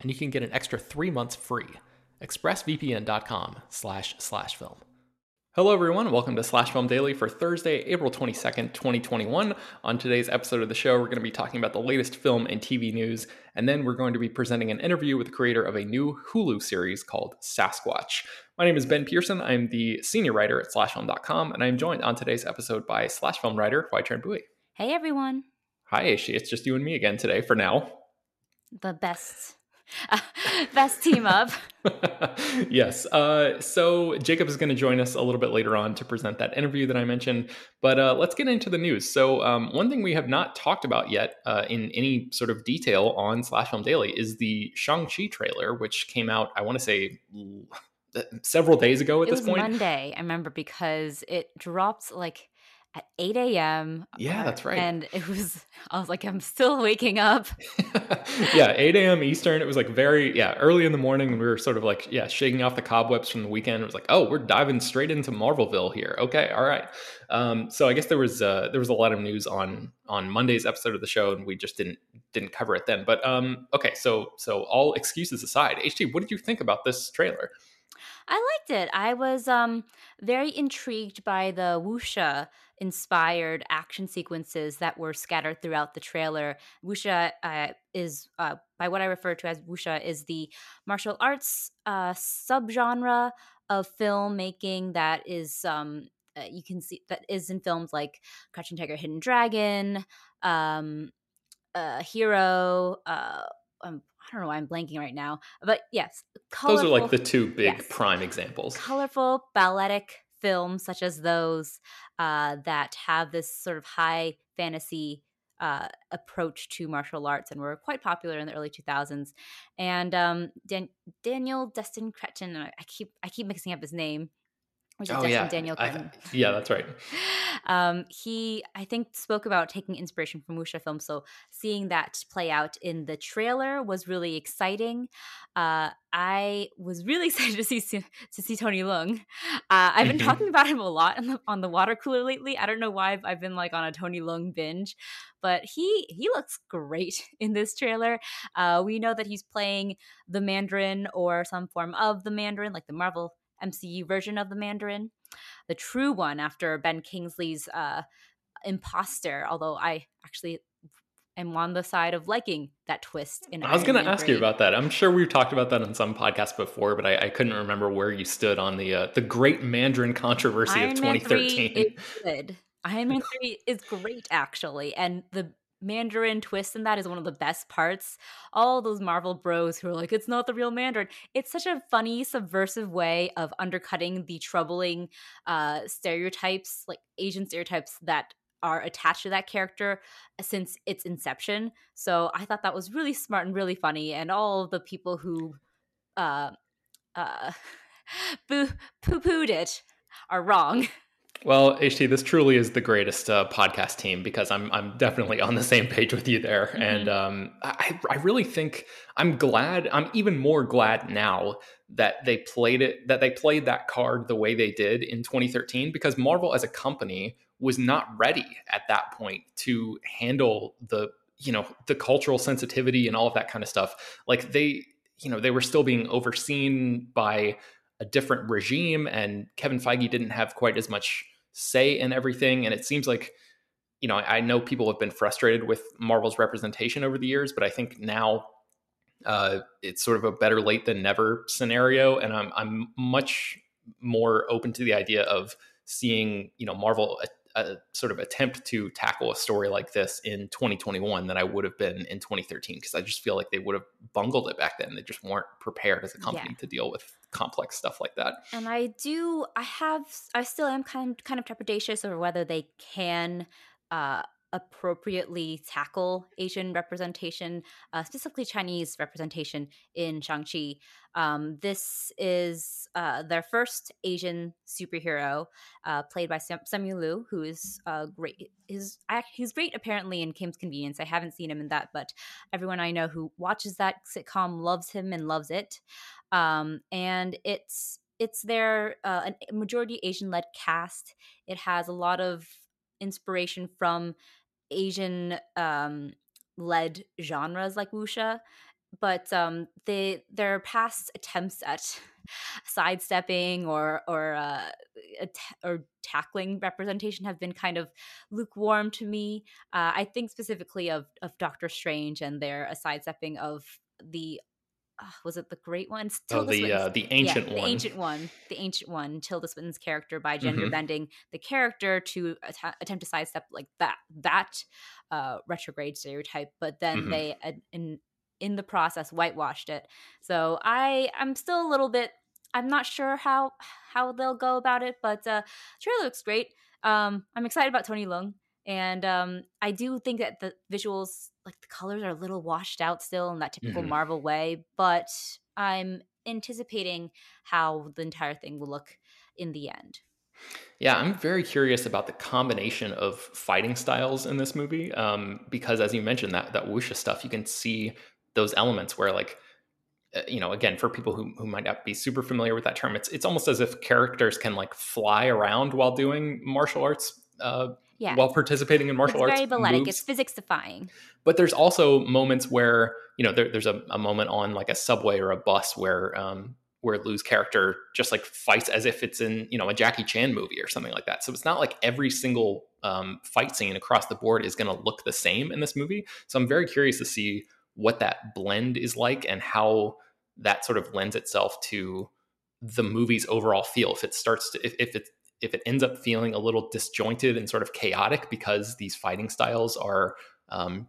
and you can get an extra three months free. expressvpn.com slash slash film. Hello, everyone. Welcome to Slash Film Daily for Thursday, April 22nd, 2021. On today's episode of the show, we're going to be talking about the latest film and TV news, and then we're going to be presenting an interview with the creator of a new Hulu series called Sasquatch. My name is Ben Pearson. I'm the senior writer at slashfilm.com, and I'm joined on today's episode by Slash Film writer Hoai-Tran Bui. Hey, everyone. Hi, Aishi. It's just you and me again today for now. The best Best team up. yes. Uh, so Jacob is going to join us a little bit later on to present that interview that I mentioned. But uh, let's get into the news. So um, one thing we have not talked about yet uh, in any sort of detail on Slash Film Daily is the Shang Chi trailer, which came out. I want to say. Several days ago at it this point. Monday, I remember because it dropped like at 8 a.m. Yeah, that's right. And it was, I was like, I'm still waking up. yeah, 8 a.m. Eastern. It was like very, yeah, early in the morning. And we were sort of like, yeah, shaking off the cobwebs from the weekend. It was like, oh, we're diving straight into Marvelville here. Okay, all right. Um, so I guess there was uh, there was a lot of news on on Monday's episode of the show, and we just didn't didn't cover it then. But um, okay, so so all excuses aside, HT, what did you think about this trailer? I liked it. I was um, very intrigued by the wuxia inspired action sequences that were scattered throughout the trailer. Wuxia uh, is, uh, by what I refer to as wuxia, is the martial arts uh, subgenre of filmmaking that is. Um, uh, you can see that is in films like Crouching Tiger, Hidden Dragon, um, uh, Hero. Uh, um, I don't know why I'm blanking right now, but yes, those are like the two big yes, prime examples. Colorful balletic films such as those uh, that have this sort of high fantasy uh, approach to martial arts and were quite popular in the early 2000s. And um, Dan- Daniel Destin Cretton, I keep I keep mixing up his name which is oh, yeah. Daniel I, yeah, that's right. um, he, I think, spoke about taking inspiration from wuxia films. So seeing that play out in the trailer was really exciting. Uh, I was really excited to see to see Tony Leung. Uh, I've been mm-hmm. talking about him a lot on the, on the water cooler lately. I don't know why I've, I've been like on a Tony Leung binge, but he he looks great in this trailer. Uh, we know that he's playing the Mandarin or some form of the Mandarin, like the Marvel MCU version of the Mandarin, the true one after Ben Kingsley's uh, imposter. Although I actually am on the side of liking that twist. In I was going to ask you about that. I'm sure we've talked about that on some podcast before, but I, I couldn't remember where you stood on the uh, the great Mandarin controversy Iron of 2013. Man 3 is good. Iron Man 3 is great, actually. And the Mandarin twist in that is one of the best parts. All those Marvel bros who are like, it's not the real Mandarin. It's such a funny, subversive way of undercutting the troubling uh, stereotypes, like Asian stereotypes that are attached to that character uh, since its inception. So I thought that was really smart and really funny. And all the people who uh, uh, poo pooed it are wrong. Well, HT, this truly is the greatest uh, podcast team because I'm I'm definitely on the same page with you there, mm-hmm. and um, I I really think I'm glad I'm even more glad now that they played it that they played that card the way they did in 2013 because Marvel as a company was not ready at that point to handle the you know the cultural sensitivity and all of that kind of stuff like they you know they were still being overseen by a different regime and kevin feige didn't have quite as much say in everything and it seems like you know i know people have been frustrated with marvel's representation over the years but i think now uh, it's sort of a better late than never scenario and i'm i'm much more open to the idea of seeing you know marvel a sort of attempt to tackle a story like this in 2021 than I would have been in 2013 because I just feel like they would have bungled it back then. They just weren't prepared as a company yeah. to deal with complex stuff like that. And I do, I have, I still am kind kind of trepidatious over whether they can uh, appropriately tackle Asian representation, uh, specifically Chinese representation in Shang-Chi. Um, this is uh, their first Asian superhero, uh, played by Sam- Simu Liu, who is uh, great. Is he's great apparently in Kim's Convenience. I haven't seen him in that, but everyone I know who watches that sitcom loves him and loves it. Um, and it's it's their uh, majority Asian led cast. It has a lot of inspiration from Asian um, led genres like wuxia, but um, they their past attempts at sidestepping or or uh, or tackling representation have been kind of lukewarm to me. Uh, I think specifically of of Doctor Strange and their uh, sidestepping of the uh, was it the great one? oh, the uh, the ancient yeah, one, the ancient one, the ancient one. Tilda Swinton's character by gender mm-hmm. bending the character to att- attempt to sidestep like that that uh, retrograde stereotype, but then mm-hmm. they in in the process whitewashed it. So I I'm still a little bit. I'm not sure how how they'll go about it, but uh, trailer looks great. Um, I'm excited about Tony Leung. And um, I do think that the visuals, like the colors, are a little washed out still in that typical mm-hmm. Marvel way. But I'm anticipating how the entire thing will look in the end. Yeah, I'm very curious about the combination of fighting styles in this movie um, because, as you mentioned, that that wuxia stuff, you can see those elements where, like, uh, you know, again, for people who, who might not be super familiar with that term, it's it's almost as if characters can like fly around while doing martial arts uh, yeah. while participating in martial arts, it's arts. Very balletic. Moves. It's physics defying. But there's also moments where you know there, there's a, a, moment on like a subway or a bus where um, where Liu's character just like fights as if it's in you know a Jackie Chan movie or something like that. So it's not like every single um, fight scene across the board is going to look the same in this movie. So I'm very curious to see what that blend is like and how that sort of lends itself to the movie's overall feel. If it starts to if, if it if it ends up feeling a little disjointed and sort of chaotic because these fighting styles are um,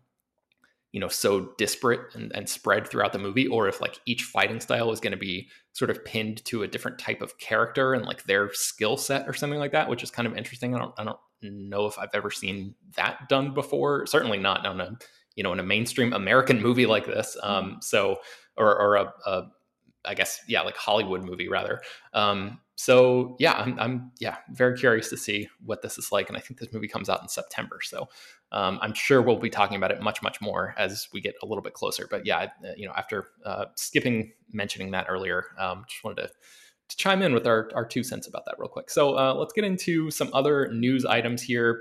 you know so disparate and, and, spread throughout the movie or if like each fighting style is going to be sort of pinned to a different type of character and like their skill set or something like that which is kind of interesting i don't, I don't know if i've ever seen that done before certainly not on a you know in a mainstream american movie like this um mm-hmm. so or, or a, a I guess yeah, like Hollywood movie rather. Um, so yeah, I'm, I'm, yeah very curious to see what this is like, and I think this movie comes out in September. So um, I'm sure we'll be talking about it much much more as we get a little bit closer. But yeah, you know, after uh, skipping mentioning that earlier, um, just wanted to. To chime in with our, our two cents about that real quick. So uh, let's get into some other news items here.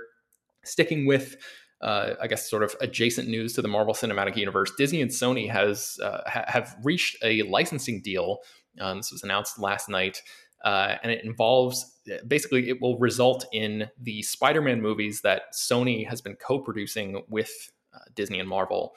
Sticking with uh, I guess, sort of adjacent news to the Marvel Cinematic Universe, Disney and Sony has uh, ha- have reached a licensing deal. Um, this was announced last night, uh, and it involves basically it will result in the Spider-Man movies that Sony has been co-producing with uh, Disney and Marvel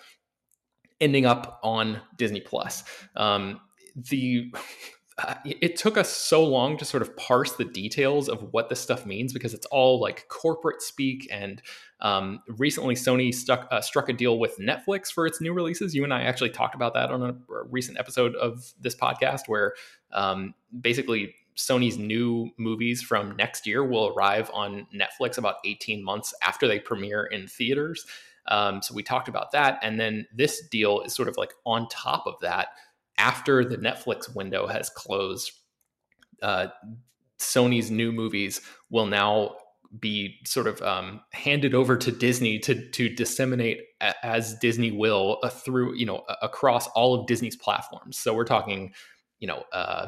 ending up on Disney Plus. Um, the uh, it took us so long to sort of parse the details of what this stuff means because it's all like corporate speak. And um, recently, Sony stuck uh, struck a deal with Netflix for its new releases. You and I actually talked about that on a, recent episode of this podcast, where um, basically Sony's new movies from next year will arrive on Netflix about 18 months after they premiere in theaters. Um, so we talked about that, and then this deal is sort of like on top of that after the Netflix window has closed, uh, Sony's new movies will now be sort of um, handed over to Disney to to disseminate a, as Disney will uh, through you know across all of Disney's platforms. So we're talking, you know, uh,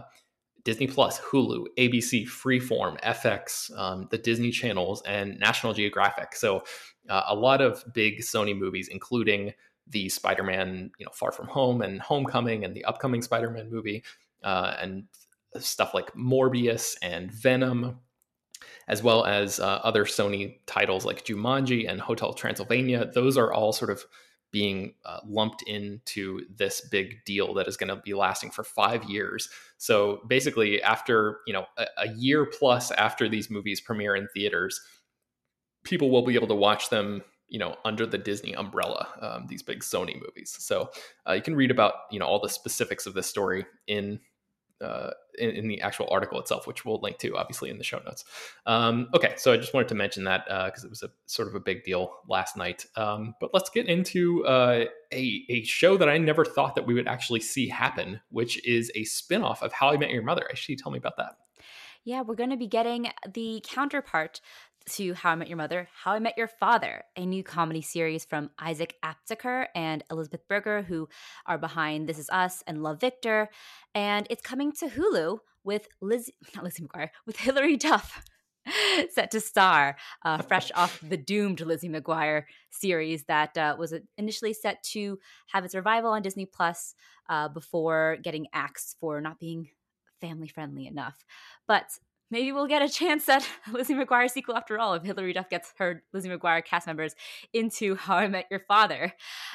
Disney Plus, Hulu, ABC, Freeform, FX, um, the Disney channels, and National Geographic. So uh, a lot of big Sony movies, including the Spider-Man, you know, Far From Home and Homecoming, and the upcoming Spider-Man movie, uh, and stuff like Morbius and Venom, as well as uh, other Sony titles like Jumanji and Hotel Transylvania. Those are all sort of being uh, lumped into this big deal that is going to be lasting for five years. So basically, after you know a, a, year plus after these movies premiere in theaters, people will be able to watch them. You know, under the Disney umbrella, um, these big Sony movies. So uh, you can read about you know all the specifics of this story in uh, in, in, the actual article itself, which we'll link to obviously in the show notes. Um, okay, so I just wanted to mention that because uh, it was a sort of a big deal last night. Um, but let's get into uh, a, a show that I never thought that we would actually see happen, which is a spinoff of How I Met Your Mother. Actually, tell me about that. Yeah, we're going to be getting the counterpart to How I Met Your Mother, How I Met Your Father, a new comedy series from Isaac Aptaker and Elizabeth Berger, who are behind This Is Us and Love Victor. And it's coming to Hulu with Liz, not Lizzie McGuire, with Hilary Duff. set to star, uh, fresh off the doomed Lizzie McGuire series that uh, was initially set to have its revival on Disney Plus uh, before getting axed for not being family friendly enough. But maybe we'll get a chance at Lizzie McGuire sequel after all if Hilary Duff gets her Lizzie McGuire cast members into How I Met Your Father,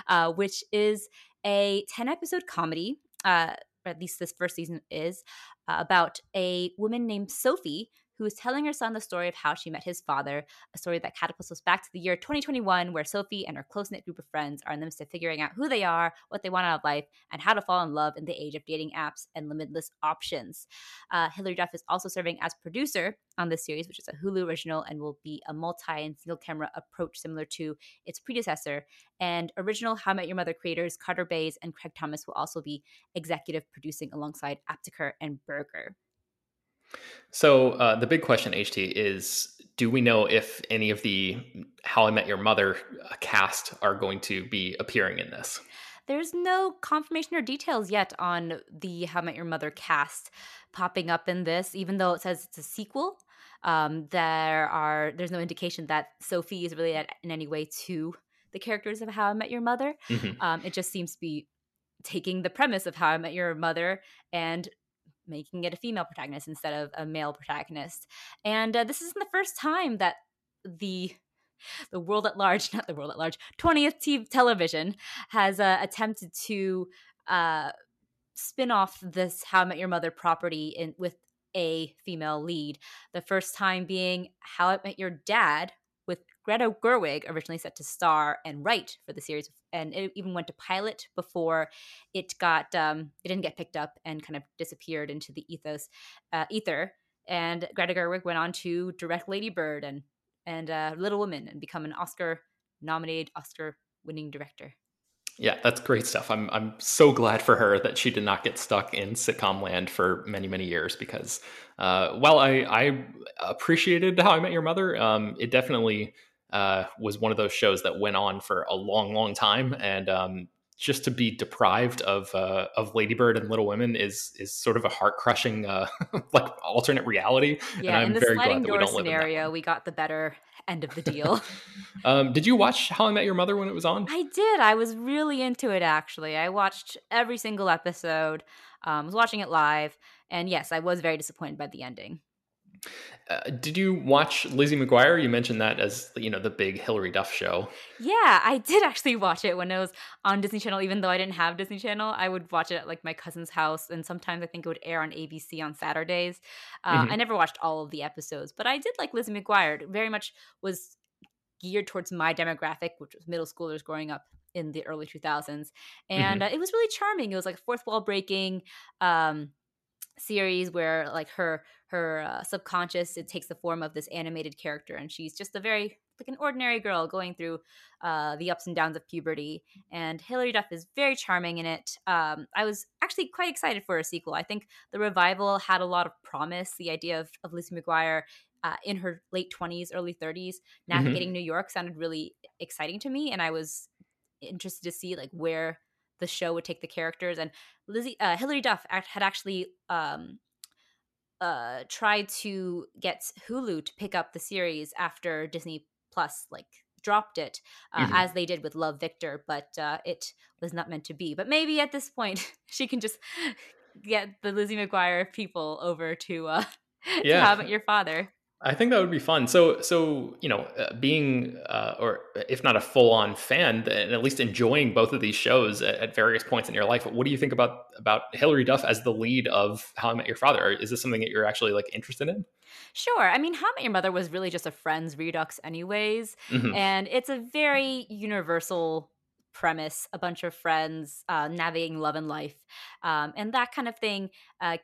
uh, which is a 10 episode comedy, uh, or at least this first season is, uh, about a woman named Sophie who is telling her son the story of how she met his father, a story that catapults us back to the year 2021, where Sophie and her close knit group of friends are in the midst of figuring out who they are, what they want out of life, and how to fall in love in the age of dating apps and limitless options. Uh, Hilary Duff is also serving as producer on this series, which is a Hulu original and will be a multi and single camera approach similar to its predecessor. And original How I Met Your Mother creators Carter Bays and Craig Thomas will also be executive producing alongside Aptaker and Berger. So uh, the big question, HT, is: Do we know if any of the How I Met Your Mother uh, cast are going to be appearing in this? There's no confirmation or details yet on the How I Met Your Mother cast popping up in this, even though it says it's a sequel. Um, there are there's no indication that Sophie is related in any way to the characters of How I Met Your Mother. Mm-hmm. Um, it just seems to be taking the premise of How I Met Your Mother and making it a female protagonist instead of a male protagonist. And uh, this isn't the first time that the the world at large, not the world at large, 20th TV television has uh, attempted to uh, spin off this How I Met Your Mother property in with a female lead. The first time being How I Met Your Dad, Greta Gerwig originally set to star and write for the series, and it even went to pilot before it got um, it didn't get picked up and kind of disappeared into the ethos uh, ether. And Greta Gerwig went on to direct Lady Bird and and uh, Little Women and become an Oscar nominated, Oscar winning director. Yeah, that's great stuff. I'm I'm so glad for her that she did not get stuck in sitcom land for many many years because uh, while I I appreciated How I Met Your Mother, um, it definitely uh, was one of those shows that went on for a long long time and um, just to be deprived of uh, of Ladybird and Little Women is is sort of a heart crushing uh, like alternate reality. Yeah, and I'm in the sliding door scenario, we got the better end of the deal. um, did you watch How I Met Your Mother when it was on? I did. I was really into it actually. I watched every single episode. Um, was watching it live, and yes, I was very disappointed by the ending. Uh, did you watch Lizzie McGuire? You mentioned that as you know the big Hilary Duff show. Yeah, I did actually watch it when it was on Disney Channel. Even though I didn't have Disney Channel, I would watch it at like my cousin's house, and sometimes I think it would air on ABC on Saturdays. Uh, mm-hmm. I never watched all of the episodes, but I did like Lizzie McGuire. It very much was geared towards my demographic, which was middle schoolers growing up in the early 2000s, and mm-hmm. uh, it was really charming. It was like fourth wall breaking. Um, series where like her her uh, subconscious it takes the form of this animated character and she's just a very like an ordinary girl going through uh, the ups and downs of puberty and hilary duff is very charming in it um, i was actually quite excited for a sequel i think the revival had a lot of promise the idea of, of lizzie mcguire uh, in her late 20s early 30s mm-hmm. navigating mm-hmm. new york sounded really exciting to me and i was interested to see like where the show would take the characters. And Lizzie uh, Hilary Duff act, had actually um, uh, tried to get Hulu to pick up the series after Disney Plus like dropped it, uh, mm-hmm. as they did with Love Victor, but uh, it was not meant to be. But maybe at this point, she can just get the Lizzie McGuire people over to, uh, yeah. to have Your Father. I think that would be fun. So, so you know, uh, being uh, or if not a full-on fan, and at least enjoying both of these shows at, at, various points in your life. What do you think about about Hilary Duff as the lead of How I Met Your Father? Is this something that you're actually like interested in? Sure. I mean, How I Met Your Mother was really just a Friends redux, anyways, mm-hmm. and it's a very universal premise a bunch of friends uh, navigating love and life um, and that kind of thing uh,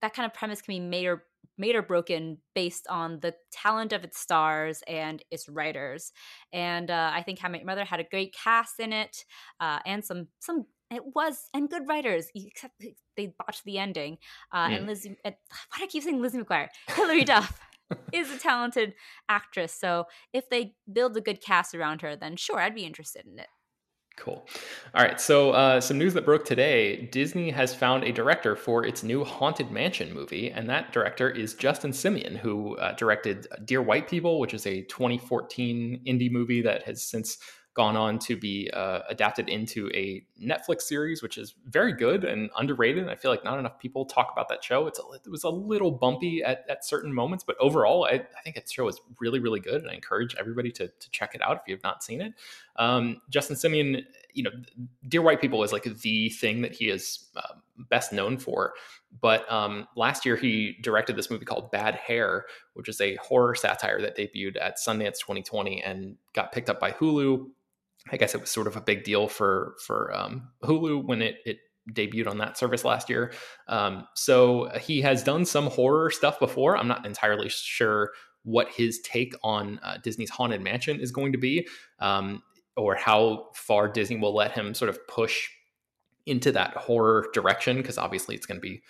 that kind of premise can be made or made or broken based on the talent of its stars and its writers. And uh, I think How I Met Your Mother had a great cast in it, uh, and some some it was and good writers. Except they botched the ending. Uh, mm. And Lizzie, uh, why do I keep saying Lizzie McGuire? Hilary Duff. is a talented actress. So if they build a good cast around her, then sure, I'd be interested in it. Cool. All right. So, uh, some news that broke today Disney has found a director for its new Haunted Mansion movie, and that director is Justin Simien, who uh, directed Dear White People, which is a 2014 indie movie that has since gone on to be uh, adapted into a Netflix series, which is very good and underrated. I feel like not enough people talk about that show. It's a, it was a little bumpy at, at certain moments, but overall, I, I think that show is really, really good. And I encourage everybody to, to check it out if you have not seen it. Um, Justin Simien, you know, Dear White People is like the thing that he is uh, best known for. But um, last year, he directed this movie called Bad Hair, which is a horror satire that debuted at Sundance 2020 and got picked up by Hulu I guess it was sort of a big deal for for um, Hulu when it it debuted on that service last year. Um, so he has done some horror stuff before. I'm not entirely sure what his take on uh, Disney's Haunted Mansion is going to be, um, or how far Disney will let him sort of push into that horror direction. Because obviously, it's going to be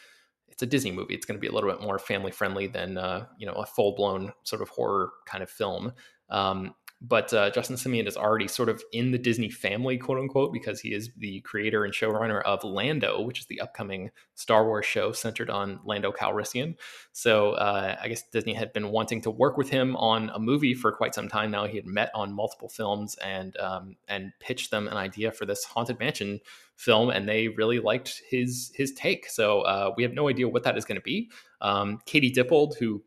it's a Disney movie. It's going to be a little bit more family friendly than uh, you know a full blown sort of horror kind of film. Um, but uh, Justin Simien is already sort of in the Disney family, quote unquote, because he is the creator and showrunner of Lando, which is the upcoming Star Wars show centered on Lando Calrissian. So uh, I guess Disney had been wanting to work with him on a movie for quite some time now. He had met on multiple films and um, and pitched them an idea for this Haunted Mansion film, and they really liked his his take. So uh, we have no idea what that is going to be. Um, Katie Dippold, who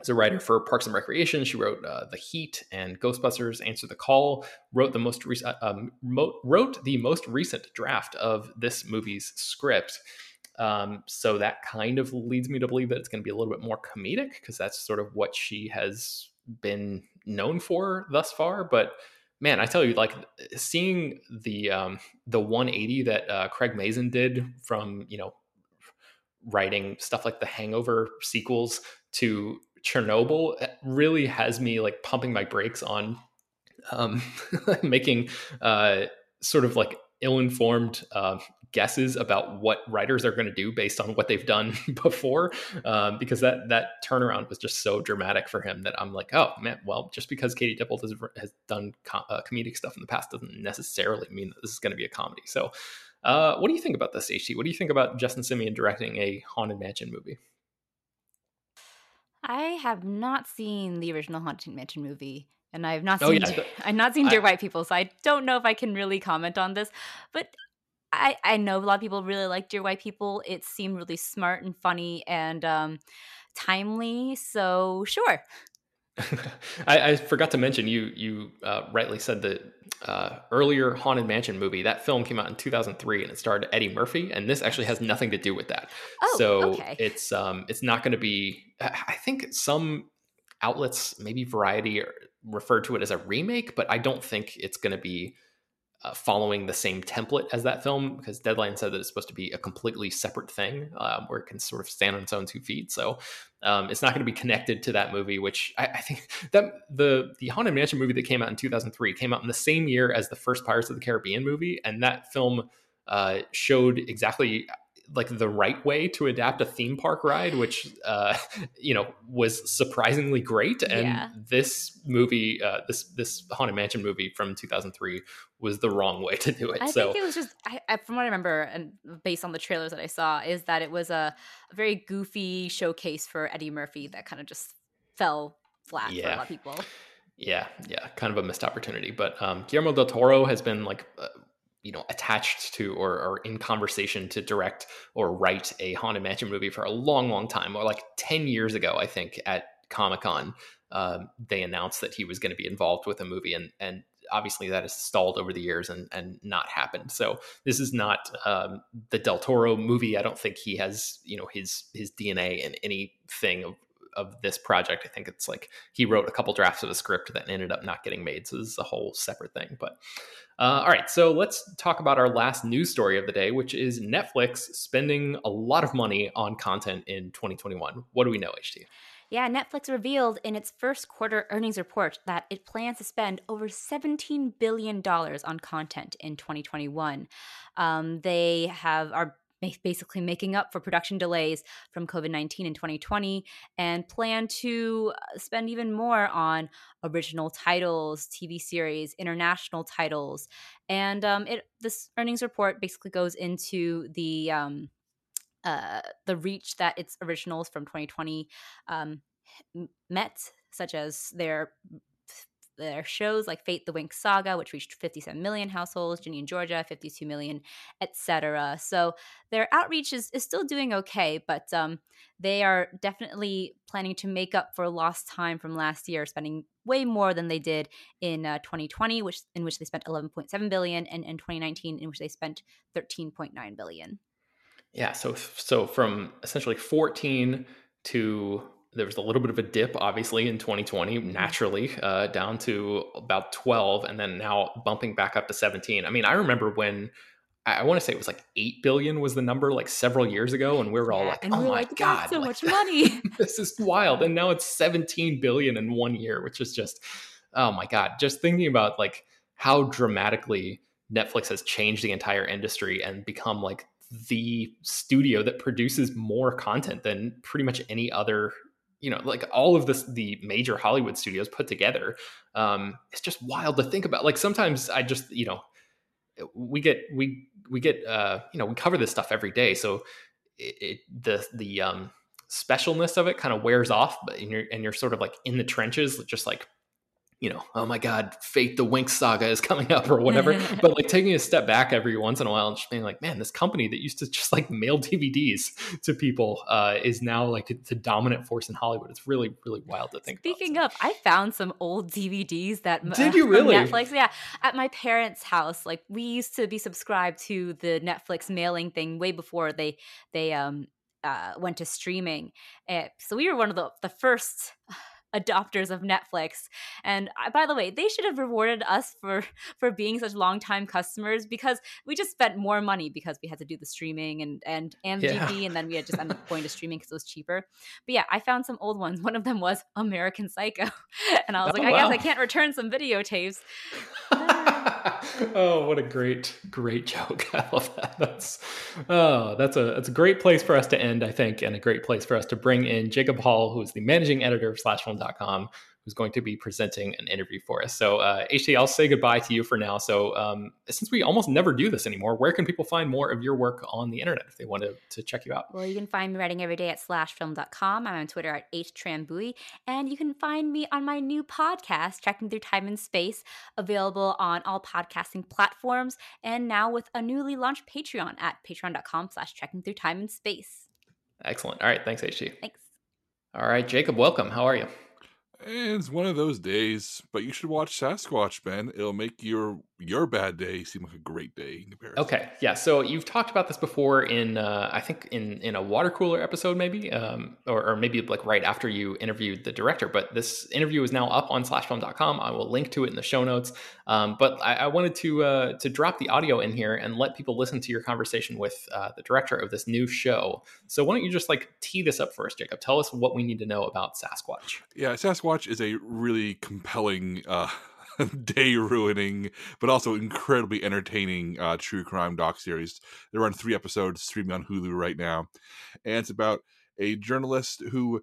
as a writer for Parks and Recreation. She wrote uh, The Heat and Ghostbusters: Answer the Call. Wrote the most recent uh, um, wrote the most recent draft of this movie's script. Um, so that kind of leads me to believe that it's going to be a little bit more comedic because that's sort of what she has been known for thus far. But man, I tell you, like seeing the um, the 180 that uh, Craig Mazin did from you know writing stuff like the Hangover sequels to Chernobyl really has me like pumping my brakes on um, making uh, sort of like ill-informed uh, guesses about what writers are going to do based on what they've done before um, because that that turnaround was just so dramatic for him that i'm like oh man well just because katie dippold has, has done com- uh, comedic stuff in the past doesn't necessarily mean that this is going to be a comedy so uh, what do you think about this HT? what do you think about justin simien directing a haunted mansion movie I have not seen the original Haunted Mansion movie, and I have not seen. Oh, yeah. I've not seen Dear I, White People, so I don't know if I can really comment on this. But I I know a lot of people really like Dear White People. It seemed really smart and funny and um, timely. So sure. I, I, forgot to mention you. You uh, rightly said that uh, earlier haunted mansion movie. That film came out in 2003, and it starred Eddie Murphy. And this actually has nothing to do with that. Oh, so okay. it's um, it's not going to be. I think some outlets, maybe Variety, refer to it as a remake, but I don't think it's going to be uh, following the same template as that film because Deadline said that it's supposed to be a completely separate thing uh, where it can sort of stand on its own two feet. So um, it's not going to be connected to that movie, which I, I, think that the the Haunted Mansion movie that came out in 2003 came out in the same year as the first Pirates of the Caribbean movie, and that film uh, showed exactly like the right way to adapt a theme park ride, which uh, you know was surprisingly great. And yeah. this movie, uh, this this Haunted Mansion movie from 2003, was the wrong way to do it. I so, think it was just, I, I, from what I remember, and based on the trailers that I saw, is that it was a, a very goofy showcase for Eddie Murphy that kind of just fell flat yeah. for a lot of people. Yeah, yeah, kind of a missed opportunity. But um, Guillermo del Toro has been like uh, you know attached to or, or in conversation to direct or write a haunted mansion movie for a long long time or like 10 years ago i think at comic-con um, they announced that he was going to be involved with a movie and and obviously that has stalled over the years and and not happened. So this is not um, the del toro movie. I don't think he has you know his his dna in anything of, this project i think it's like he wrote a couple drafts of a script that ended up not getting made so this is a whole separate thing but uh, all right, so let's talk about our last news story of the day, which is Netflix spending a lot of money on content in 2021. What do we know, HT? Yeah, Netflix revealed in its first quarter earnings report that it plans to spend over $17 billion on content in 2021. Um, they have are basically making up for production delays from COVID 19 in 2020 and plan to uh, spend even more on original titles, TV series, international titles. And um, it this earnings report basically goes into the um, uh, the reach that its originals from 2020 um, met, such as their their shows like Fate the Winx Saga, which reached 57 million households, Ginny and Georgia, 52 million, etc. So their outreach is, is still doing okay, but um, they are definitely planning to make up for lost time from last year, spending way more than they did in uh, 2020, which in which they spent 11.7 billion, and in 2019, in which they spent 13.9 billion. Yeah, so so from essentially 14 to there was a little bit of a dip, obviously, in 2020, mm-hmm. naturally, uh, down to about 12, and then now bumping back up to 17. I mean, I remember when I want to say it was like 8 billion was the number like several years ago, and we were all like, oh we my like, God, so like, much money. this is wild. And now it's 17 billion in one year, which is just, oh my God. Just thinking about like how dramatically Netflix has changed the entire industry and become like the studio that produces more content than pretty much any other you know like all of this the major hollywood studios put together um it's just wild to think about. Like sometimes i just you know we get we we get uh you know we cover this stuff every day so it, it the the um specialness of it kind of wears off but and you're and you're sort of like in the trenches just like you know, oh my God, Fate the Winx saga is coming up or whatever. but like taking a step back every once in a while and just being like, man, this company that used to just like mail DVDs to people uh, is now like the dominant force in Hollywood. It's really, really wild to think Speaking about. of, I found some old DVDs that did you really Netflix? Yeah, at my parents' house. Like we used to be subscribed to the Netflix mailing thing way before they they um uh, went to streaming. Uh, so we were one of the the first adopters of Netflix. And uh, by the way, they should have rewarded us for for being such long-time customers because we just spent more money because we had to do the streaming and and and yeah. and then we had just ended up going to streaming because it was cheaper. But yeah, I found some old ones. One of them was American Psycho, and I was oh, like, I guess I can't return some videotapes. oh, what a great, great joke! I love that. That's oh, that's a that's a great place for us to end, I think, and a great place for us to bring in Jacob Hall, who is the managing editor of SlashFilm.com, who's going to be presenting an interview for us. So, uh, HT, I'll say goodbye to you for now. So, um, since we almost never do this anymore, where can people find more of your work on the internet if they want to, to check you out? Well, you can find me writing every day at slashfilm.com. I'm on Twitter at htrambuie. And you can find me on my new podcast, Trekking Through Time and Space, available on all podcasting platforms, and now with a newly launched Patreon at patreon.com slash trekking through time and space. Excellent. All right. Thanks, HT. Thanks. All right, Jacob, welcome. How are you? It's one of those days, but you should watch Sasquatch, Ben. It'll make your your bad day seem like a great day in comparison. Okay, yeah. So you've talked about this before in uh, I think in in a water cooler episode, maybe, um, or, or maybe like right after you interviewed the director. But this interview is now up on slashfilm.com. I will link to it in the show notes. Um, but I, I, wanted to uh, to drop the audio in here and let people listen to your conversation with uh, the director of this new show. So why don't you just like tee this up first, Jacob? Tell us what we need to know about Sasquatch. Yeah, Sasquatch is a really compelling. Day ruining, but also incredibly entertaining uh, true crime doc series. They're on three episodes streaming on Hulu right now, and it's about a journalist who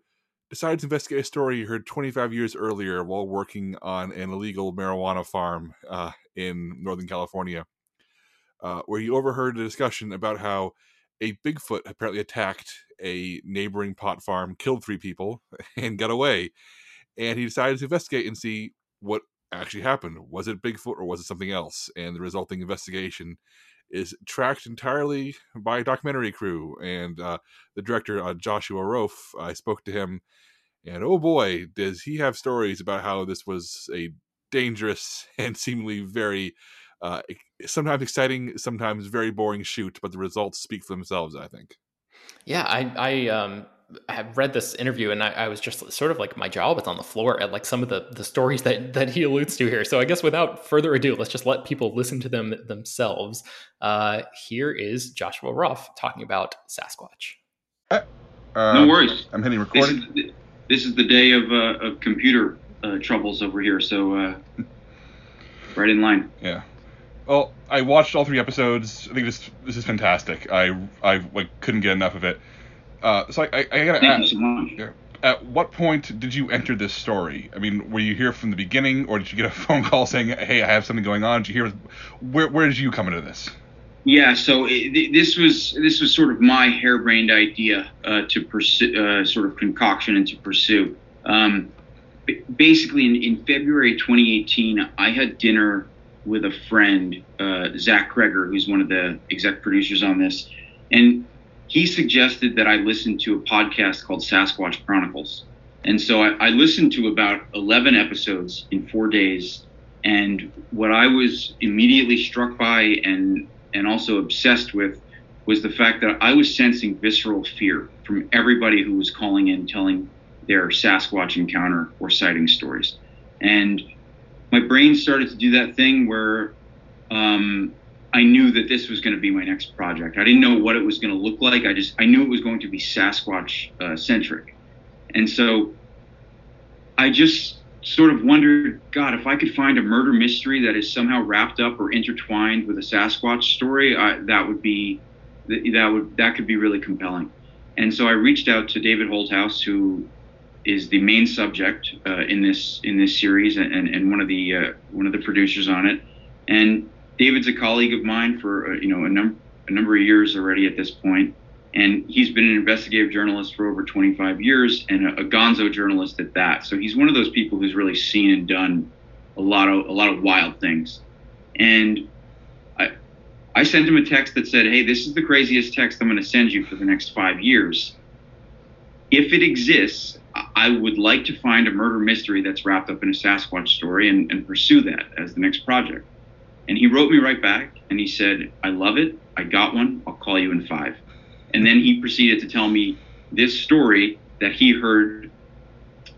decided to investigate a story he heard 25 years earlier while working on an illegal marijuana farm uh, in Northern California, uh, where he overheard a discussion about how a Bigfoot apparently attacked a neighboring pot farm, killed three people, and got away. And he decided to investigate and see what actually happened. Was it Bigfoot or was it something else? And the resulting investigation is tracked entirely by a documentary crew. And uh, the director, uh, Joshua Rofe, I spoke to him, and oh boy, does he have stories about how this was a dangerous and seemingly very uh, sometimes exciting, sometimes very boring shoot, but the results speak for themselves. I think. Yeah, I I um have read this interview and I, I, was just sort of like my jaw was on the floor at like some of the the stories that that he alludes to here. So I guess without further ado, let's just let people listen to them themselves. Uh, here is Joshua Rofe talking about Sasquatch. Uh, no worries. I'm hitting recording. This is the, this is the day of, uh, of computer uh, troubles over here, so uh, right in line. Yeah. Well, I watched all three episodes. I think this this is fantastic. I I like couldn't get enough of it. Uh, so I, I, I gotta Thank ask. So at what point did you enter this story? I mean, were you here from the beginning, or did you get a phone call saying, "Hey, I have something going on"? Did you hear? Where where did you come into this? Yeah, so it, this was this was sort of my harebrained idea uh, to pursue, uh, sort of concoction and to pursue. Um, basically, in, in February 2018, I had dinner with a friend, uh, Zach Kreger, who's one of the exec producers on this, and he suggested that I listen to a podcast called Sasquatch Chronicles. And so I, I listened to about 11 episodes in four days. And what I was immediately struck by and and also obsessed with was the fact that I was sensing visceral fear from everybody who was calling in telling their Sasquatch encounter or sighting stories. And my brain started to do that thing where um, I knew that this was going to be my next project. I didn't know what it was going to look like. I just I knew it was going to be Sasquatch uh, centric, and so I just sort of wondered, God, if I could find a murder mystery that is somehow wrapped up or intertwined with a Sasquatch story, I, that would be that would that could be really compelling. And so I reached out to David Holthouse, who is the main subject uh, in this in this series and, and one of the uh, one of the producers on it. And David's a colleague of mine for uh, you know a number a number of years already at this point, and he's been an investigative journalist for over 25 years and a, a gonzo journalist at that. So he's one of those people who's really seen and done a lot of a lot of wild things. And I I sent him a text that said, "Hey, this is the craziest text I'm going to send you for the next five years. If it exists, I would like to find a murder mystery that's wrapped up in a Sasquatch story and, and pursue that as the next project." And he wrote me right back and he said, I love it. I got one. I'll call you in five. And then he proceeded to tell me this story that he heard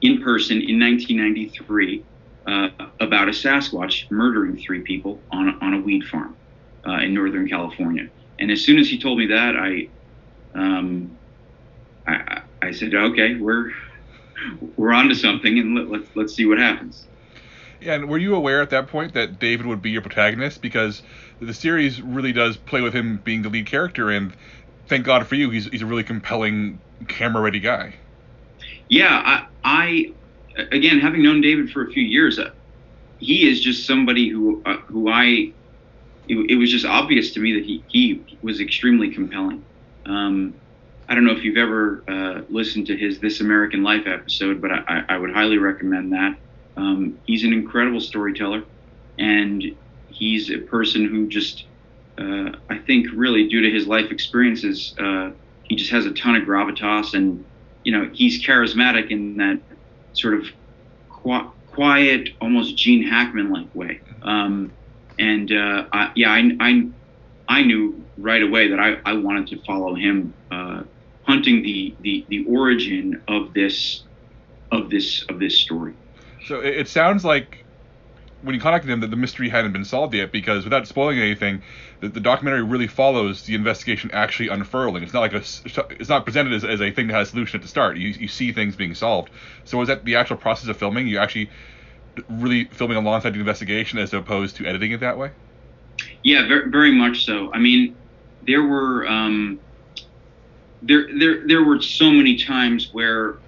in person in 1993 uh, about a Sasquatch murdering three people on, on a weed farm uh, in Northern California. And as soon as he told me that, I, um, I, I said, okay, we're, we're onto something and let, let's, let's see what happens. And were you aware at that point that David would be your protagonist? Because the series really does play with him being the lead character, and thank God for you, he's he's a really compelling, camera ready guy. Yeah, I, I again, having known David for a few years, uh, he is just somebody who uh, who I. It, it, was just obvious to me that he he was extremely compelling. Um, I don't know if you've ever uh, listened to his This American Life episode, but I, I would highly recommend that. Um, he's an incredible storyteller, and he's a person who just, uh, I think, really due to his life experiences, uh, he just has a ton of gravitas, and you know, he's charismatic in that sort of qu- quiet, almost Gene Hackman-like way. Um, and uh, I, yeah, I, I, I knew right away that I, I wanted to follow him, uh, hunting the, the the origin of this of this of this story. So it, it sounds like when you contacted him that the mystery hadn't been solved yet because without spoiling anything, the, the documentary really follows the investigation actually unfurling. It's not like a, it's not presented as, as a thing that has a solution at the start. You, you see things being solved. So was that the actual process of filming? You actually really filming alongside the investigation as opposed to editing it that way? Yeah, very, very much so. I mean, there were um, there there there were so many times where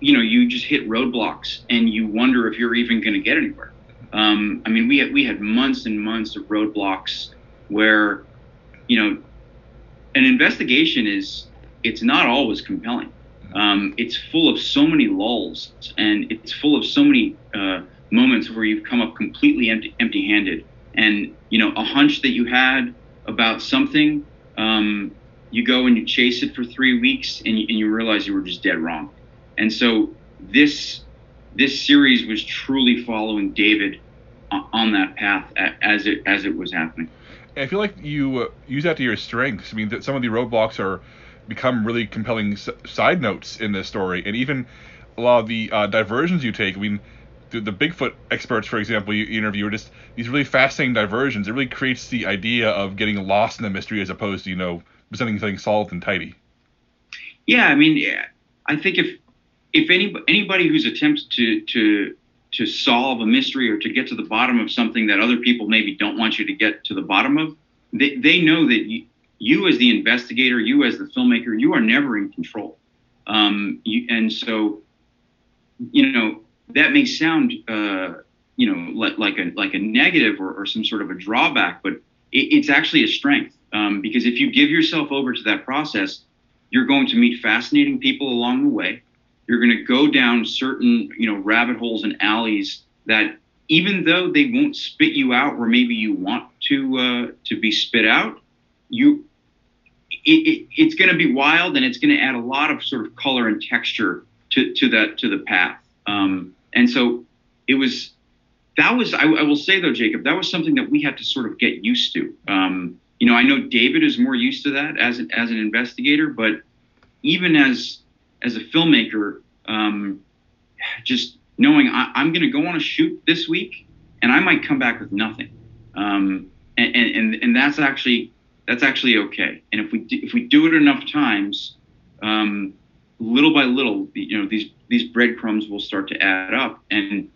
you know you just hit roadblocks and you wonder if you're even going to get anywhere. Um, I mean, we had we had months and months of roadblocks where you know an investigation is it's not always compelling. Um, it's full of so many lulls and it's full of so many uh, moments where you've come up completely empty, empty-handed and you know a hunch that you had about something um, you go and you chase it for three weeks and you, and you realize you were just dead wrong and so this this series was truly following david on that path as it as it was happening i feel like you uh, use that to your strengths i mean that some of the roadblocks are become really compelling s- side notes in this story and even a lot of the uh, diversions you take i mean the, the Bigfoot experts, for example, you interview are just these really fascinating diversions. It really creates the idea of getting lost in the mystery as opposed to you know presenting something solid and tidy. Yeah, I mean, I think if if any anybody who's attempted to to to solve a mystery or to get to the bottom of something that other people maybe don't want you to get to the bottom of, they, they know that you, you as the investigator, you as the filmmaker, you are never in control. Um, you, and so, you know, that may sound, uh, you know, like, like, a like a negative or, or, some sort of a drawback, but it, it's actually a strength um, because if you give yourself over to that process, you're going to meet fascinating people along the way. You're going to go down certain, you know, rabbit holes and alleys that, even though they won't spit you out where maybe you want to uh, to be spit out, you it, it, it's going to be wild and it's going to add a lot of sort of color and texture to, to that to the path. Um, and so it was, that was, I, I, will say though, Jacob, that was something that we had to sort of get used to. Um, you know, I know David is more used to that as an, as an investigator, but even as, as a filmmaker, um, just knowing I, am going to go on a shoot this week and I might come back with nothing. Um, and, and, and that's actually, that's actually okay. And if we, if we do it enough times, um, little by little, you know, these these breadcrumbs will start to add up. And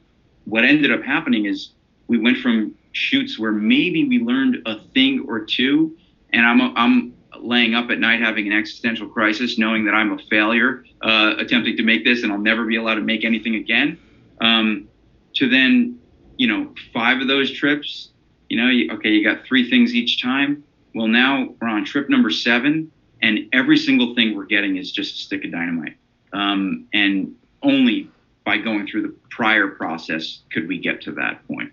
what ended up happening is we went from shoots where maybe we learned a thing or two, and I'm I'm laying up at night having an existential crisis, knowing that I'm a failure uh, attempting to make this, and I'll never be allowed to make anything again. Um, to then, you know, five of those trips, you know, you, okay, you got three things each time. Well, now we're on trip number seven, and every single thing we're getting is just a stick of dynamite. Um, and only by going through the prior process could we get to that point.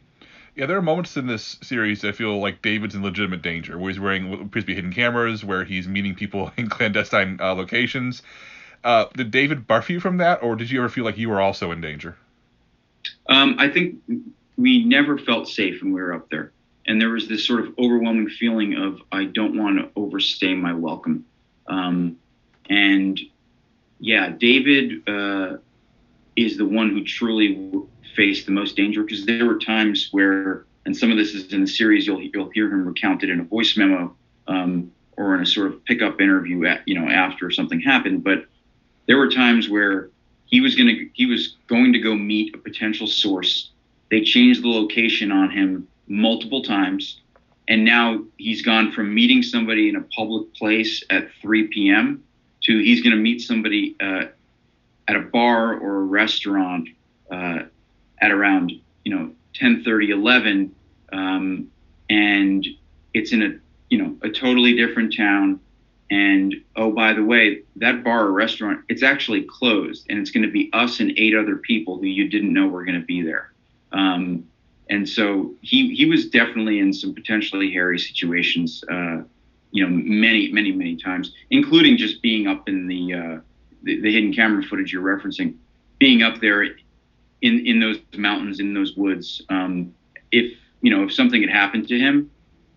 Yeah, there are moments in this series I feel like David's in legitimate danger, where he's wearing what appears to be hidden cameras, where he's meeting people in clandestine uh, locations. Uh, did David buff you from that, or did you ever feel like you were also in danger? Um, I think we never felt safe when we were up there, and there was this sort of overwhelming feeling of I don't want to overstay my welcome. Um, and yeah, David uh, is the one who truly faced the most danger because there were times where, and some of this is in the series, you'll you'll hear him recounted in a voice memo um, or in a sort of pickup interview, at, you know, after something happened. But there were times where he was gonna he was going to go meet a potential source. They changed the location on him multiple times and now he's gone from meeting somebody in a public place at 3 p.m. to he's going to meet somebody uh, at a bar or a restaurant uh, at around you know 10:30, 11, um, and it's in a you know a totally different town. And oh, by the way, that bar or restaurant, it's actually closed, and it's going to be us and eight other people who you didn't know were going to be there. Um, and so he he was definitely in some potentially hairy situations, uh, you know, many many many times, including just being up in the, uh, the, the hidden camera footage you're referencing, being up there in in those mountains in those woods. Um, if you know if something had happened to him,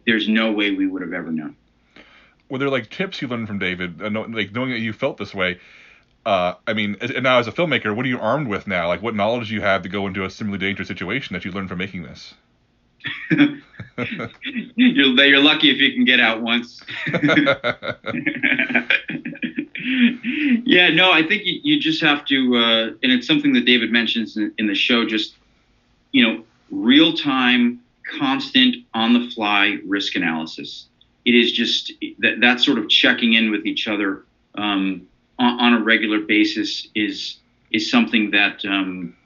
there's no way we would have ever known. Were there like tips you learned from David, uh, like knowing that you felt this way? uh, I mean, and now as a filmmaker, what are you armed with now? Like, what knowledge do you have to go into a similarly dangerous situation that you learned from making this? you're, you're lucky if you can get out once. yeah, no, I think you, you just have to, uh, and it's something that David mentions in, in, the show. Just you know, real time, constant, on the fly risk analysis. It is just that that sort of checking in with each other um, on, on, a regular basis is is something that um,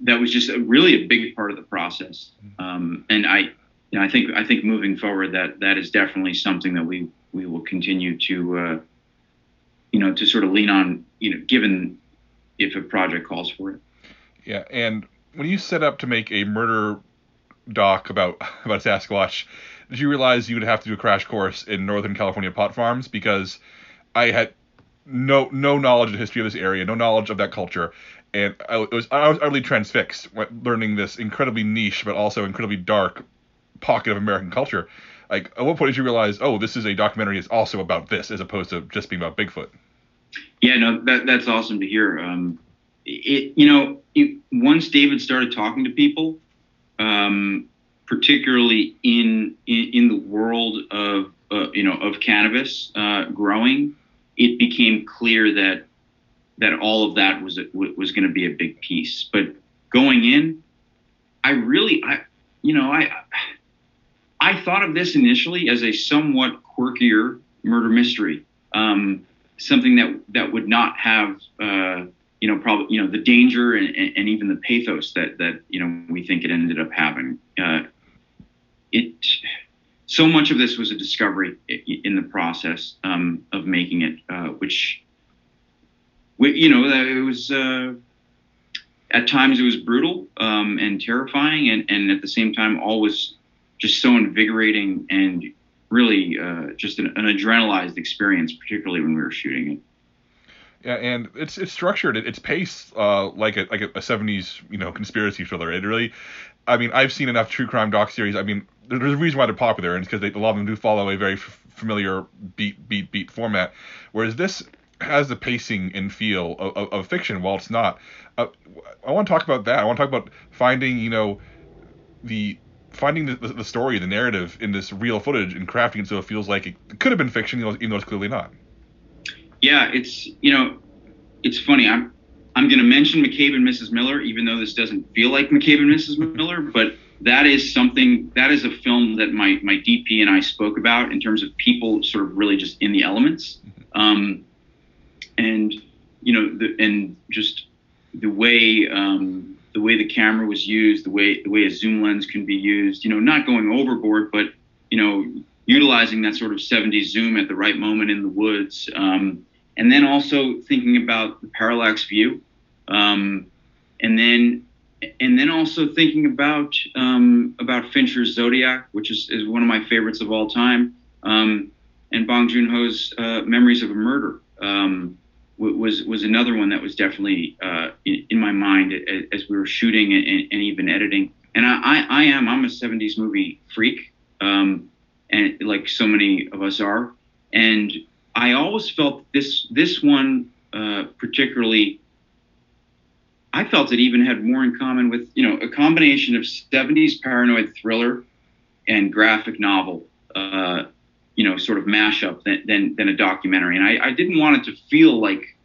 that was just a, really a big part of the process. Um, and I, you know, I think I think moving forward that that is definitely something that we we will continue to uh, you know to sort of lean on you know given if a project calls for it. Yeah, and when you set up to make a murder doc about about Sasquatch, did you realize you would have to do a crash course in Northern California pot farms? Because I had no no knowledge of the history of this area, no knowledge of that culture, and I was I was utterly transfixed learning this incredibly niche but also incredibly dark pocket of American culture. Like, at what point did you realize, oh, this is a documentary is also about this as opposed to just being about Bigfoot? Yeah, no, that that's awesome to hear. Um, it you know it, once David started talking to people, um, particularly in, in, in the world of uh, you know of cannabis uh, growing, it became clear that that all of that was was going to be a big piece. But going in, I really I you know I I thought of this initially as a somewhat quirkier murder mystery, um, something that that would not have uh, you know probably you know the danger and, and, even the pathos that that you know we think it ended up having. Uh, it so much of this was a discovery in the process um, of making it, uh, which you know it was. Uh, at times it was brutal um, and terrifying, and, and at the same time, always just so invigorating and really uh, just an, an adrenalized experience, particularly when we were shooting it. Yeah, and it's it's structured, it's paced uh, like a like a, 70s you know conspiracy thriller. It really, I mean, I've seen enough true crime doc series. I mean, there's a reason why they're popular, and it's because a lot of them do follow a very f- familiar beat beat beat format. Whereas this has the pacing and feel of, of, of fiction, while it's not. Uh, I want to talk about that. I want to talk about finding you know the finding the, the story, the narrative in this real footage and crafting it so it feels like it could have been fiction, even though it's clearly not. Yeah, it's you know, it's funny. I'm I'm going to mention McCabe and Mrs. Miller, even though this doesn't feel like McCabe and Mrs. Miller, but that is something that is a film that my my DP and I spoke about in terms of people sort of really just in the elements, mm-hmm. um, and you know, the, and just the way um, the way the camera was used, the way the way a zoom lens can be used, you know, not going overboard, but you know, utilizing that sort of 70s zoom at the right moment in the woods. Um, and then also thinking about the parallax view, um, and then and then also thinking about um, about Fincher's Zodiac, which is, is one of my favorites of all time, um, and Bong Joon Ho's uh, Memories of a Murder um, was was another one that was definitely uh, in, in, my mind as we were shooting and, and even editing. And I, I, I, am I'm a 70s movie freak, um, and like so many of us are, and I always felt this this one uh, particularly. I felt it even had more in common with you know a combination of 70s paranoid thriller and graphic novel, uh, you know, sort of mashup than, than than a documentary. And I, I didn't want it to feel like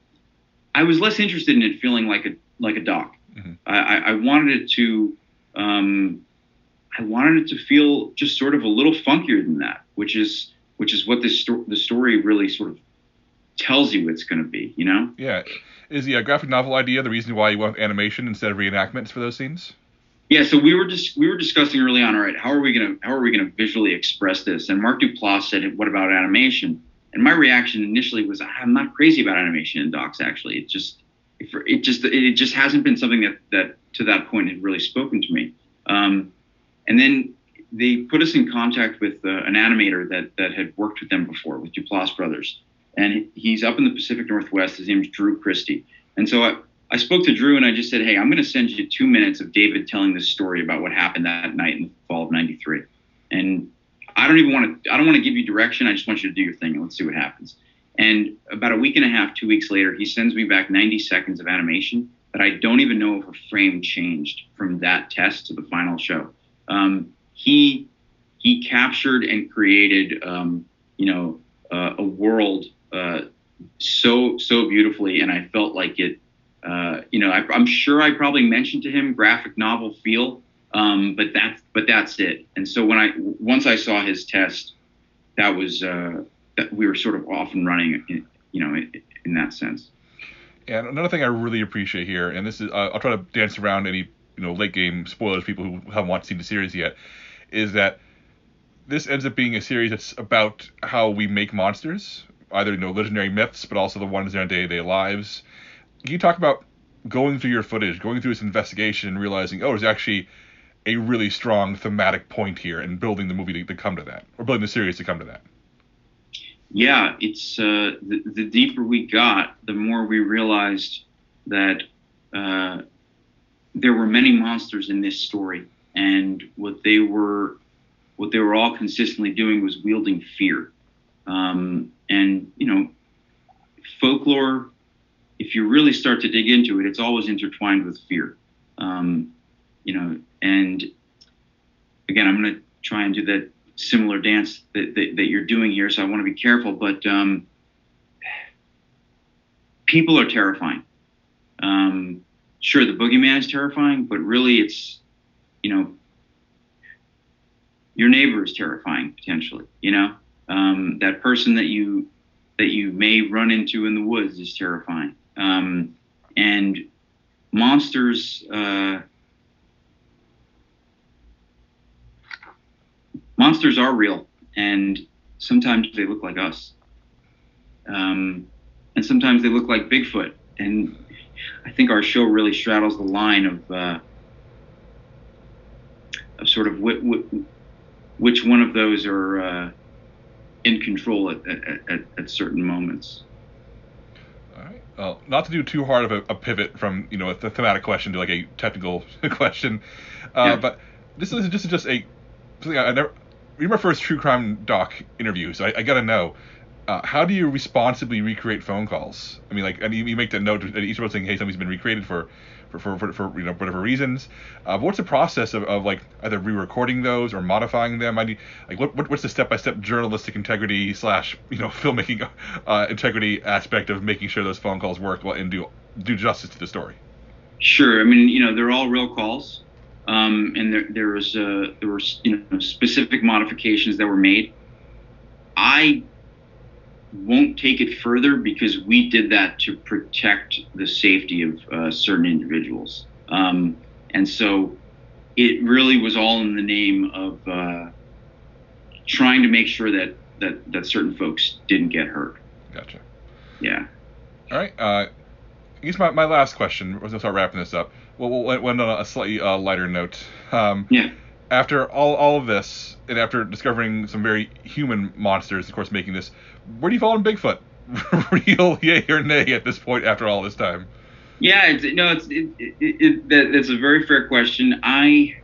I was less interested in it feeling like a like a doc. Mm-hmm. I, I wanted it to um, I wanted it to feel just sort of a little funkier than that, which is which is what this sto- the story really sort of tells you it's going to be. You know? Yeah. Is the uh, graphic novel idea the reason why you went animation instead of reenactments for those scenes? Yeah, so we were just we were discussing early on. All right, how are we gonna how are we gonna visually express this? And Mark Duplass said, "What about animation?" And my reaction initially was, "I'm not crazy about animation in docs. Actually, it just it just it just hasn't been something that that to that point had really spoken to me." Um, and then they put us in contact with uh, an animator that that had worked with them before, with Duplass Brothers, and he's up in the Pacific Northwest. His name's Drew Christie, and so I, I spoke to Drew and I just said, "Hey, I'm going to send you two minutes of David telling this story about what happened that night in the fall of '93." And I don't even want to. I don't want to give you direction. I just want you to do your thing and let's see what happens. And about a week and a half, two weeks later, he sends me back 90 seconds of animation that I don't even know if a frame changed from that test to the final show. Um, he he captured and created um, you know uh, a world uh, so so beautifully, and I felt like it uh, you know, I, am sure I probably mentioned to him graphic novel feel, um, but that's but that's it. And so when I once I saw his test, that was uh, that we were sort of off and running, in, you know, in, in, that sense. And another thing I really appreciate here, and this is uh, I'll try to dance around any you know late game spoilers, people who haven't watched seen the series yet, is that this ends up being a series that's about how we make monsters, either you know legendary myths, but also the ones in our day to day lives. You talk about going through your footage, going through this investigation, and realizing, oh, there's actually a really strong thematic point here, and building the movie to, to come to that, or building the series to come to that? Yeah, it's uh, the, the deeper we got, the more we realized that uh, there were many monsters in this story, and what they were what they were all consistently doing was wielding fear. Um, and you know, folklore, if you really start to dig into it, it's always intertwined with fear. Um, you know, and again, I'm going to try and do that similar dance that, that, that, you're doing here, so I want to be careful. But um, people are terrifying. Um, sure, the boogeyman is terrifying, but really, it's you know, your neighbor is terrifying potentially. You know, um, that person that you that you may run into in the woods is terrifying. Um, and monsters. Uh, monsters are real, and sometimes they look like us, um, and sometimes they look like Bigfoot. And I think our show really straddles the line of uh, of sort of what, what, which one of those are uh, in control at, at, at, at, certain moments. All right. Well, not to do too hard of a, a pivot from you know a thematic question to like a technical question, uh, yeah. but this is just just a something I never. You're my first true crime doc interview, so I, I gotta know. Uh, how do you responsibly recreate phone calls? I mean, like, and you, you make that note at each of saying, "Hey, somebody's been recreated for for, for, for, for you know whatever reasons. Uh, what's the process of, of like either re-recording those or modifying them? I need like what, what what's the step-by-step journalistic integrity slash you know filmmaking uh, integrity aspect of making sure those phone calls work well and do do justice to the story? Sure. I mean, you know, they're all real calls, um, and there there was uh, there were you know specific modifications that were made. I won't take it further because we did that to protect the safety of uh, certain individuals. Um, and so it really was all in the name of uh, trying to make sure that, that, that certain folks didn't get hurt. Gotcha. Yeah. All right. Uh, I guess my, my last question, to start wrapping this up. Well, we'll end on a slightly uh, lighter note. Um, yeah after all, all of this, and after discovering some very human monsters, of course, making this, where do you fall on Bigfoot? Real yay or nay at this point after all this time? Yeah, it's, no, it's it, it, it, a very fair question. I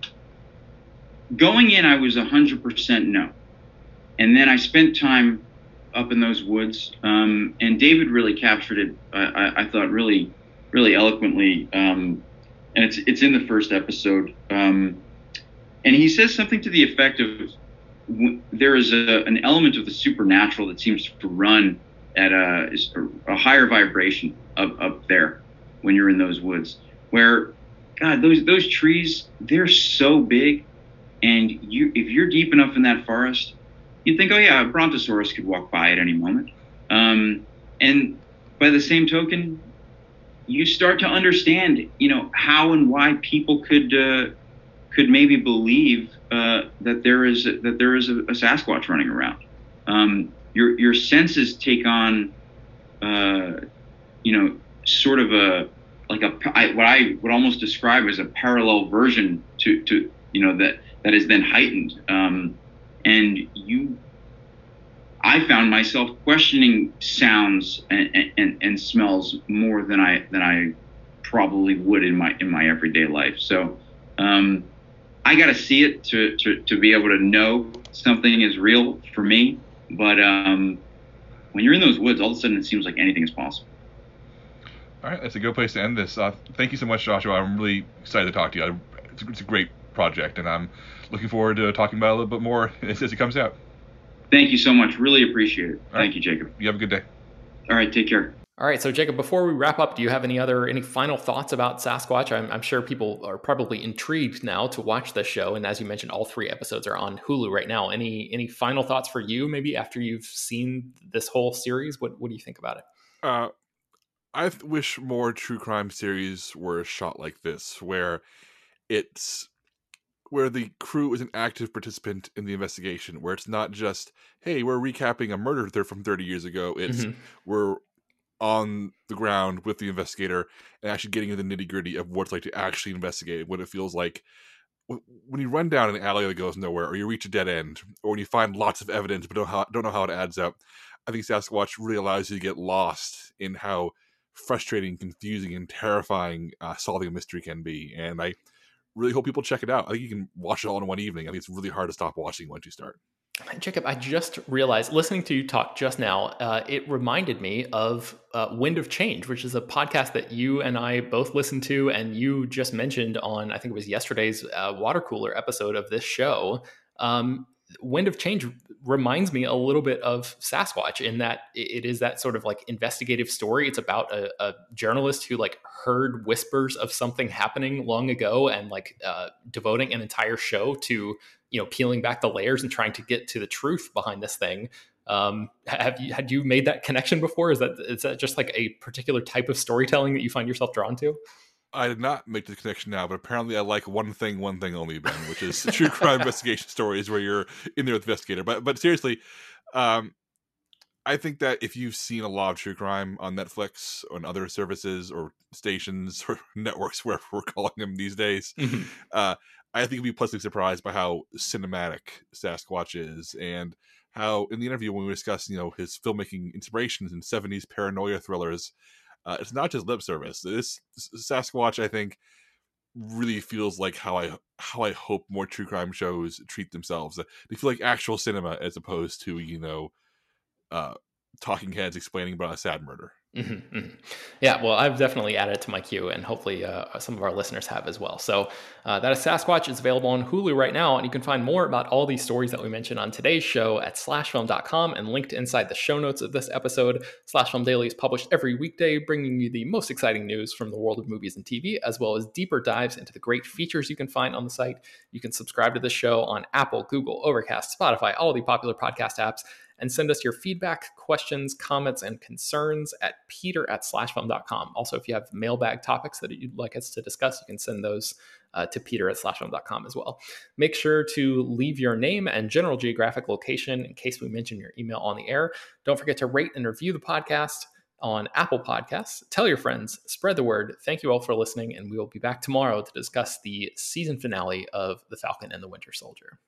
going in, I was hundred percent no, and then I spent time up in those woods, um, and David really captured it. I, I, I thought really, really eloquently, um, and it's it's in the first episode. Um, and he says something to the effect of there is a, an element of the supernatural that seems to run at a, a higher vibration up, up there when you're in those woods where god those those trees they're so big. And you if you're deep enough in that forest you'd think oh yeah a brontosaurus could walk by at any moment. Um, and by the same token you start to understand you know how and why people could uh, could maybe believe uh, that there is a, that there is a, a Sasquatch running around. Um, your your senses take on, uh, you know, sort of a like a I, what I would almost describe as a parallel version to to you know that that is then heightened, um, and you. I found myself questioning sounds and, and, and smells more than I than I probably would in my in my everyday life. So um, I got to see it to, to, to be able to know something is real for me. But um, when you're in those woods, all of a sudden it seems like anything is possible. All right, that's a good place to end this. Uh, thank you so much, Joshua. I'm really excited to talk to you. It's a, it's a great project, and I'm looking forward to talking about it a little bit more as, as it comes out. Thank you so much. Really appreciate it. All Thank right. you, Jacob. You have a good day. All right, take care. All right, so Jacob, before we wrap up, do you have any other any final thoughts about Sasquatch? I'm, I'm, sure people are probably intrigued now to watch this show, and as you mentioned, all three episodes are on Hulu right now. Any any final thoughts for you, maybe after you've seen this whole series? What what do you think about it? Uh, I wish more true crime series were shot like this, where it's where the crew is an active participant in the investigation, where it's not just, hey, we're recapping a murder from 30 years ago. It's mm-hmm. we're on the ground with the investigator and actually getting into the nitty gritty of what it's like to actually investigate, what it feels like when you run down an alley that goes nowhere, or you reach a dead end, or when you find lots of evidence but don't, how, don't know how it adds up. I think Sasquatch really allows you to get lost in how frustrating, confusing, and terrifying uh, solving a mystery can be. And I really hope people check it out. I think you can watch it all in one evening. I think it's really hard to stop watching once you start. Jacob, I just realized listening to you talk just now, uh, it reminded me of uh, Wind of Change, which is a podcast that you and I both listened to, and you just mentioned on, I think it was yesterday's uh, water cooler episode of this show. Um, Wind of Change reminds me a little bit of Sasquatch in that it is that sort of like investigative story. It's about a, a journalist who like heard whispers of something happening long ago and like uh, devoting an entire show to you know peeling back the layers and trying to get to the truth behind this thing um, have you had you made that connection before is that is that just like a particular type of storytelling that you find yourself drawn to I did not make the connection now, but apparently I like one thing, one thing only, Ben, which is true crime investigation stories where you're in there with the investigator. But but seriously, um, I think that if you've seen a lot of true crime on Netflix or on other services or stations or networks, wherever we're calling them these days, mm-hmm. uh, I think you'll be pleasantly surprised by how cinematic Sasquatch is, and how in the interview when we discussed, you know, his filmmaking inspirations in '70s paranoia thrillers, uh, it's not just lip service. This Sasquatch, I think, really feels like how I how I hope more true crime shows treat themselves. They feel like actual cinema as opposed to you know, uh, talking heads explaining about a sad murder. Mm-hmm, mm-hmm. Yeah, well, I've definitely added it to my queue, and hopefully uh, some of our listeners have as well. So uh, that is Sasquatch. It's available on Hulu right now, and you can find more about all these stories that we mentioned on today's show at slashfilm.com and linked inside the show notes of this episode. Slashfilm Daily is published every weekday, bringing you the most exciting news from the world of movies and TV, as well as deeper dives into the great features you can find on the site. You can subscribe to the show on Apple, Google, Overcast, Spotify, all the popular podcast apps and send us your feedback, questions, comments, and concerns at peter at slashfilm.com. Also, if you have mailbag topics that you'd like us to discuss, you can send those uh, to peter at slashfilm.com as well. Make sure to leave your name and general geographic location in case we mention your email on the air. Don't forget to rate and review the podcast on Apple Podcasts. Tell your friends, spread the word. Thank you all for listening, and we will be back tomorrow to discuss the season finale of The Falcon and the Winter Soldier.